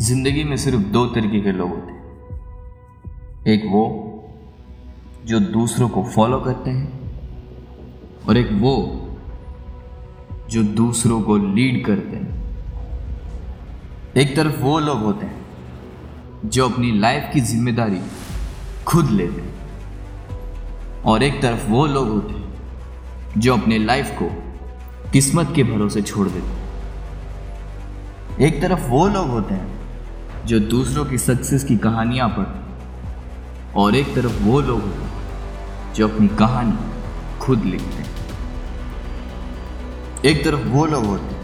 ज़िंदगी में सिर्फ़ दो तरीके के लोग होते हैं। एक वो, जो दूसरों को फॉलो करते हैं, और एक वो, जो दूसरों को लीड करते हैं। एक तरफ़ वो लोग होते हैं, जो अपनी लाइफ की ज़िम्मेदारी खुद लेते हैं, और एक तरफ़ वो लोग होते हैं, जो अपने लाइफ को किस्मत के भरोसे छोड़ देते हैं। एक तरफ़ वो लोग होते हैं जो दूसरों की सक्सेस की कहानियाँ पढ़ते और एक तरफ़ वो लोग होते जो अपनी कहानी खुद लिखते हैं। एक तरफ़ वो लोग होते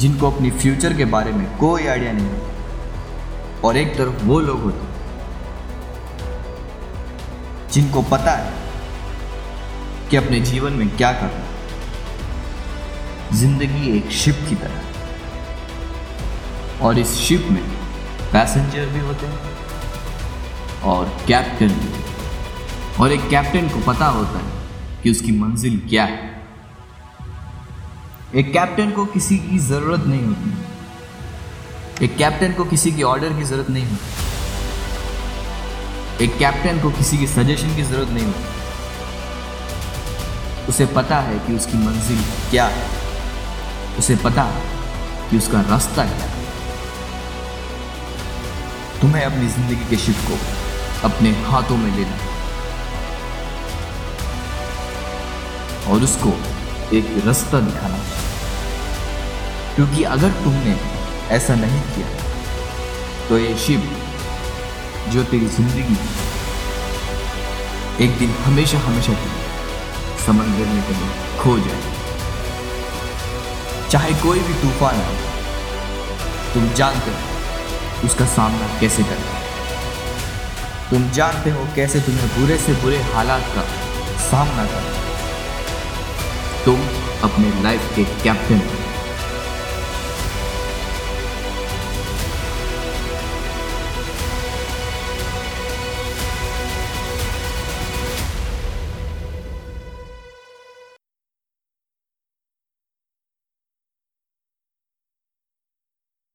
जिनको अपनी फ्यूचर के बारे में कोई आइडिया नहीं होता और एक तरफ़ वो लोग होते जिनको पता है कि अपने जीवन में क्या करना ज़िंदगी एक शिप की तरह और इस शिप में पैसेंजर भी होते हैं और कैप्टन। भी और एक कैप्टन को पता होता है कि उसकी मंजिल क्या है। एक कैप्टन को किसी की ज़रूरत नहीं होती। एक कैप्टन को किसी की ऑर्डर की ज़रूरत नहीं होती। एक कैप्टन को किसी की सजेशन की ज़रूरत नहीं होती। उसे पता है कि उसकी मंजिल क्या है। उसे पता है कि उसका रास्ता क्या है। तुम्हें अपनी ज़िंदगी के शिप को अपने हाथों में लेना और उसको एक रास्ता दिखाना क्योंकि अगर तुमने ऐसा नहीं किया तो ये शिप जो तेरी ज़िंदगी एक दिन हमेशा हमेशा के लिए समंदर में कहीं खो जाए। चाहे कोई भी तूफ़ान हो, तुम जानते हो उसका सामना कैसे करना तुम जानते हो कैसे तुम्हें बुरे से बुरे हालात का सामना करना तुम अपने लाइफ के कैप्टन हो।